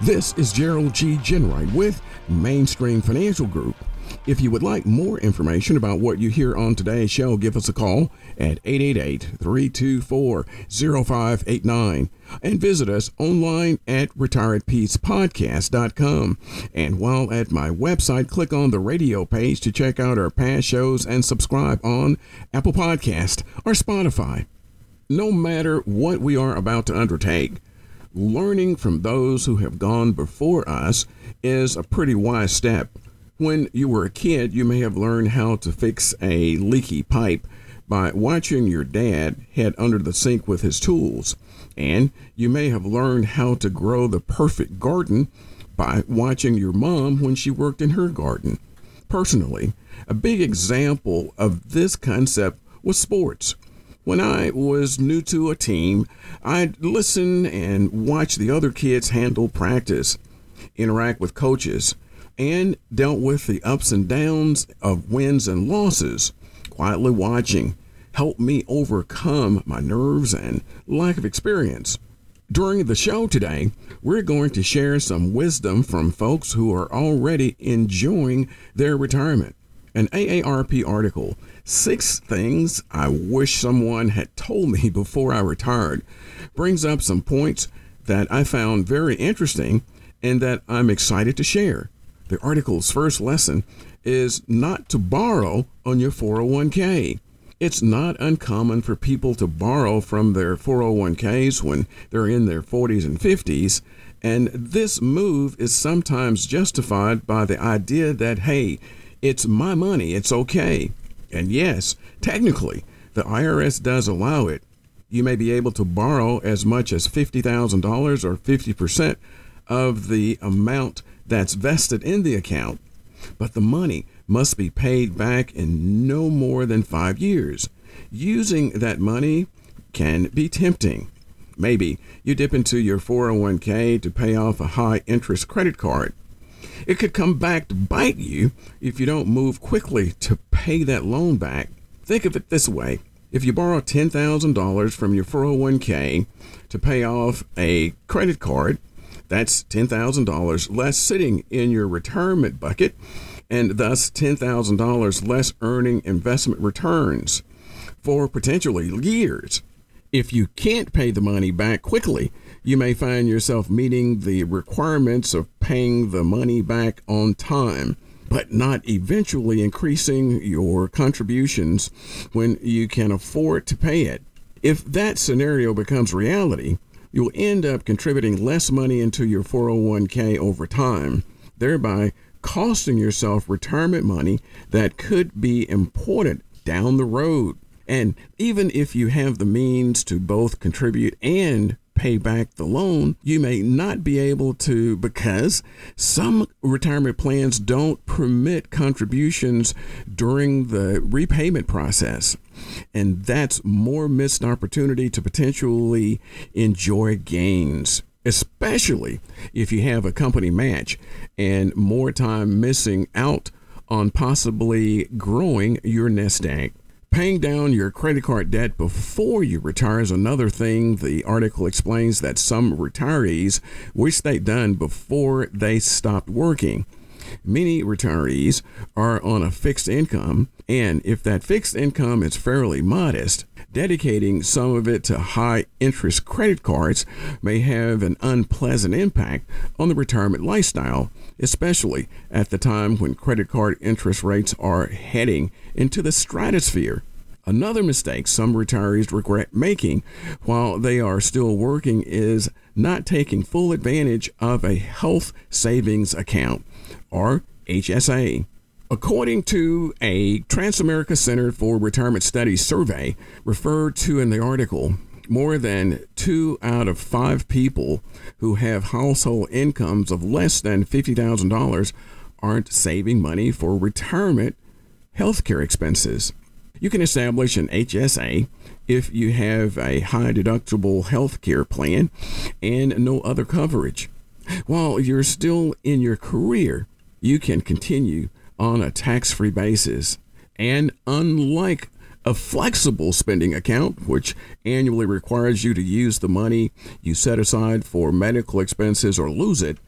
This is Gerald G. Ginwright with Mainstream Financial Group. If you would like more information about what you hear on today's show, give us a call at 888 324 0589 and visit us online at retireatpeacepodcast.com. And while at my website, click on the radio page to check out our past shows and subscribe on Apple Podcast or Spotify. No matter what we are about to undertake, learning from those who have gone before us is a pretty wise step. When you were a kid, you may have learned how to fix a leaky pipe by watching your dad head under the sink with his tools. And you may have learned how to grow the perfect garden by watching your mom when she worked in her garden. Personally, a big example of this concept was sports. When I was new to a team, I'd listen and watch the other kids handle practice, interact with coaches, and dealt with the ups and downs of wins and losses, quietly watching helped me overcome my nerves and lack of experience. During the show today, we're going to share some wisdom from folks who are already enjoying their retirement. An AARP article, Six Things I Wish Someone Had Told Me Before I Retired, brings up some points that I found very interesting and that I'm excited to share. The article's first lesson is not to borrow on your 401k. It's not uncommon for people to borrow from their 401ks when they're in their 40s and 50s, and this move is sometimes justified by the idea that, hey, it's my money, it's okay. And yes, technically, the IRS does allow it. You may be able to borrow as much as $50,000 or 50% of the amount that's vested in the account, but the money must be paid back in no more than five years. Using that money can be tempting. Maybe you dip into your 401k to pay off a high interest credit card. It could come back to bite you if you don't move quickly to pay that loan back. Think of it this way if you borrow $10,000 from your 401k to pay off a credit card, that's $10,000 less sitting in your retirement bucket and thus $10,000 less earning investment returns for potentially years. If you can't pay the money back quickly, you may find yourself meeting the requirements of paying the money back on time, but not eventually increasing your contributions when you can afford to pay it. If that scenario becomes reality, you'll end up contributing less money into your 401k over time, thereby costing yourself retirement money that could be important down the road. And even if you have the means to both contribute and pay back the loan, you may not be able to because some retirement plans don't permit contributions during the repayment process. And that's more missed opportunity to potentially enjoy gains, especially if you have a company match and more time missing out on possibly growing your nest egg. Paying down your credit card debt before you retire is another thing. The article explains that some retirees wish they'd done before they stopped working. Many retirees are on a fixed income, and if that fixed income is fairly modest, dedicating some of it to high interest credit cards may have an unpleasant impact on the retirement lifestyle, especially at the time when credit card interest rates are heading into the stratosphere. Another mistake some retirees regret making while they are still working is not taking full advantage of a health savings account or HSA. According to a Transamerica Center for Retirement Studies survey referred to in the article, more than two out of five people who have household incomes of less than $50,000 aren't saving money for retirement healthcare expenses. You can establish an HSA if you have a high deductible health care plan and no other coverage. While you're still in your career, you can continue on a tax free basis. And unlike a flexible spending account, which annually requires you to use the money you set aside for medical expenses or lose it,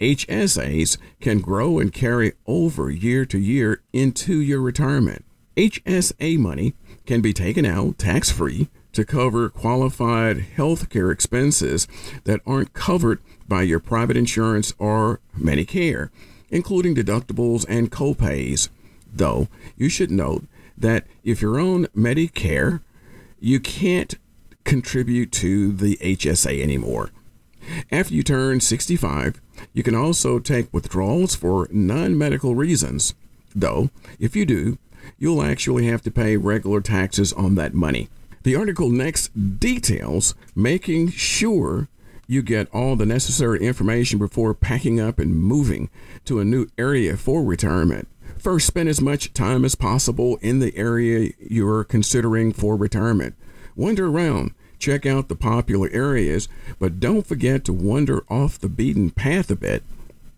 HSAs can grow and carry over year to year into your retirement. HSA money can be taken out tax free to cover qualified health care expenses that aren't covered by your private insurance or Medicare including deductibles and copays. Though you should note that if you're on Medicare, you can't contribute to the HSA anymore. After you turn 65, you can also take withdrawals for non medical reasons. Though, if you do, you'll actually have to pay regular taxes on that money. The article next details making sure you get all the necessary information before packing up and moving to a new area for retirement. First, spend as much time as possible in the area you're considering for retirement. Wander around, check out the popular areas, but don't forget to wander off the beaten path a bit.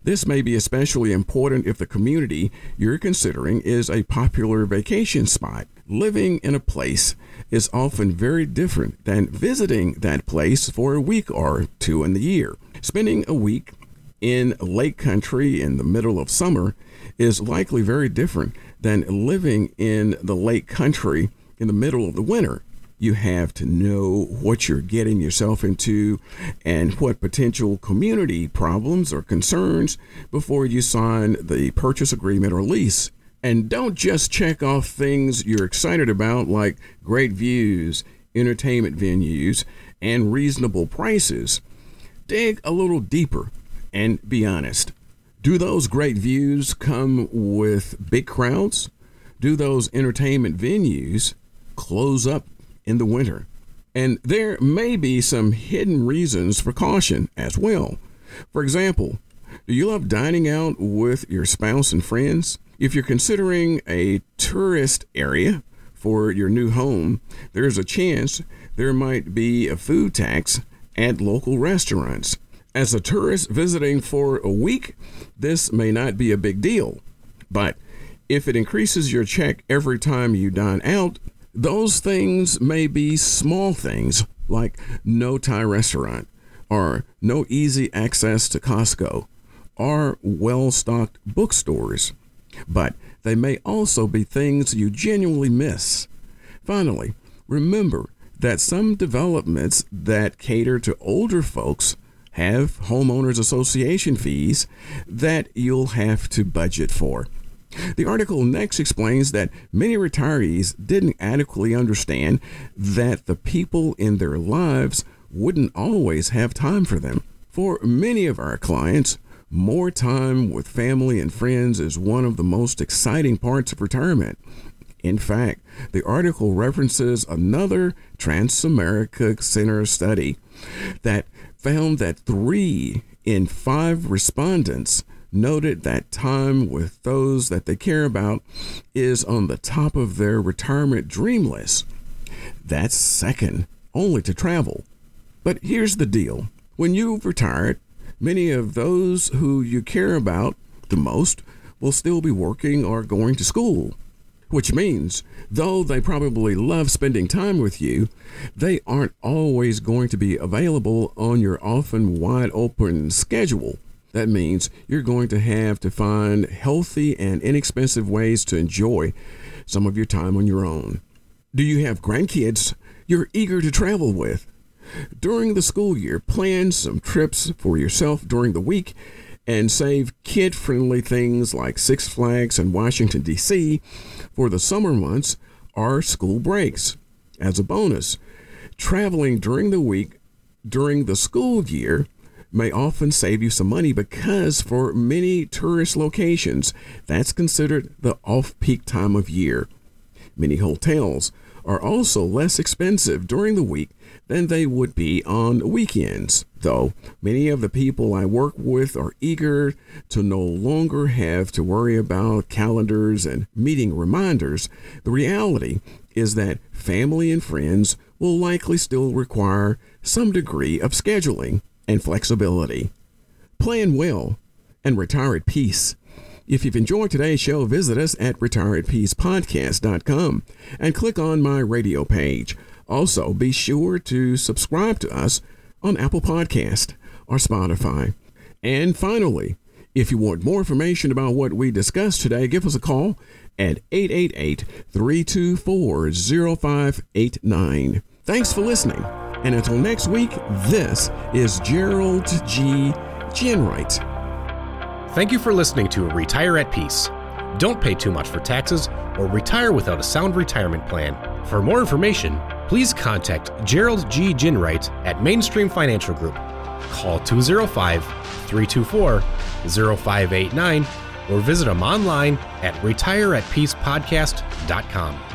This may be especially important if the community you're considering is a popular vacation spot. Living in a place is often very different than visiting that place for a week or two in the year. Spending a week in lake country in the middle of summer is likely very different than living in the lake country in the middle of the winter you have to know what you're getting yourself into and what potential community problems or concerns before you sign the purchase agreement or lease. And don't just check off things you're excited about, like great views, entertainment venues, and reasonable prices. Dig a little deeper and be honest. Do those great views come with big crowds? Do those entertainment venues close up in the winter. And there may be some hidden reasons for caution as well. For example, do you love dining out with your spouse and friends? If you're considering a tourist area for your new home, there's a chance there might be a food tax at local restaurants. As a tourist visiting for a week, this may not be a big deal. But if it increases your check every time you dine out, those things may be small things like no Thai restaurant or no easy access to Costco or well stocked bookstores, but they may also be things you genuinely miss. Finally, remember that some developments that cater to older folks have homeowners association fees that you'll have to budget for. The article next explains that many retirees didn't adequately understand that the people in their lives wouldn't always have time for them. For many of our clients, more time with family and friends is one of the most exciting parts of retirement. In fact, the article references another Transamerica Center study that found that three in five respondents noted that time with those that they care about is on the top of their retirement dream list. That's second only to travel. But here's the deal when you've retired, many of those who you care about the most will still be working or going to school. Which means, though they probably love spending time with you, they aren't always going to be available on your often wide open schedule. That means you're going to have to find healthy and inexpensive ways to enjoy some of your time on your own. Do you have grandkids you're eager to travel with? During the school year, plan some trips for yourself during the week and save kid friendly things like Six Flags and Washington, D.C. for the summer months or school breaks. As a bonus, traveling during the week during the school year may often save you some money because for many tourist locations, that's considered the off peak time of year. Many hotels are also less expensive during the week than they would be on weekends, though many of the people I work with are eager to no longer have to worry about calendars and meeting reminders. The reality is that family and friends will likely still require some degree of scheduling and flexibility. Plan well and retire at peace. If you've enjoyed today's show, visit us at retireatpeacepodcast.com and click on my radio page. Also, be sure to subscribe to us on Apple Podcast or Spotify. And finally, if you want more information about what we discussed today, give us a call at 888 324 0589. Thanks for listening. And until next week, this is Gerald G. Ginwright. Thank you for listening to Retire at Peace. Don't pay too much for taxes or retire without a sound retirement plan. For more information, please contact Gerald G. Ginwright at Mainstream Financial Group. Call 205 324 0589 or visit them online at retireatpeacepodcast.com.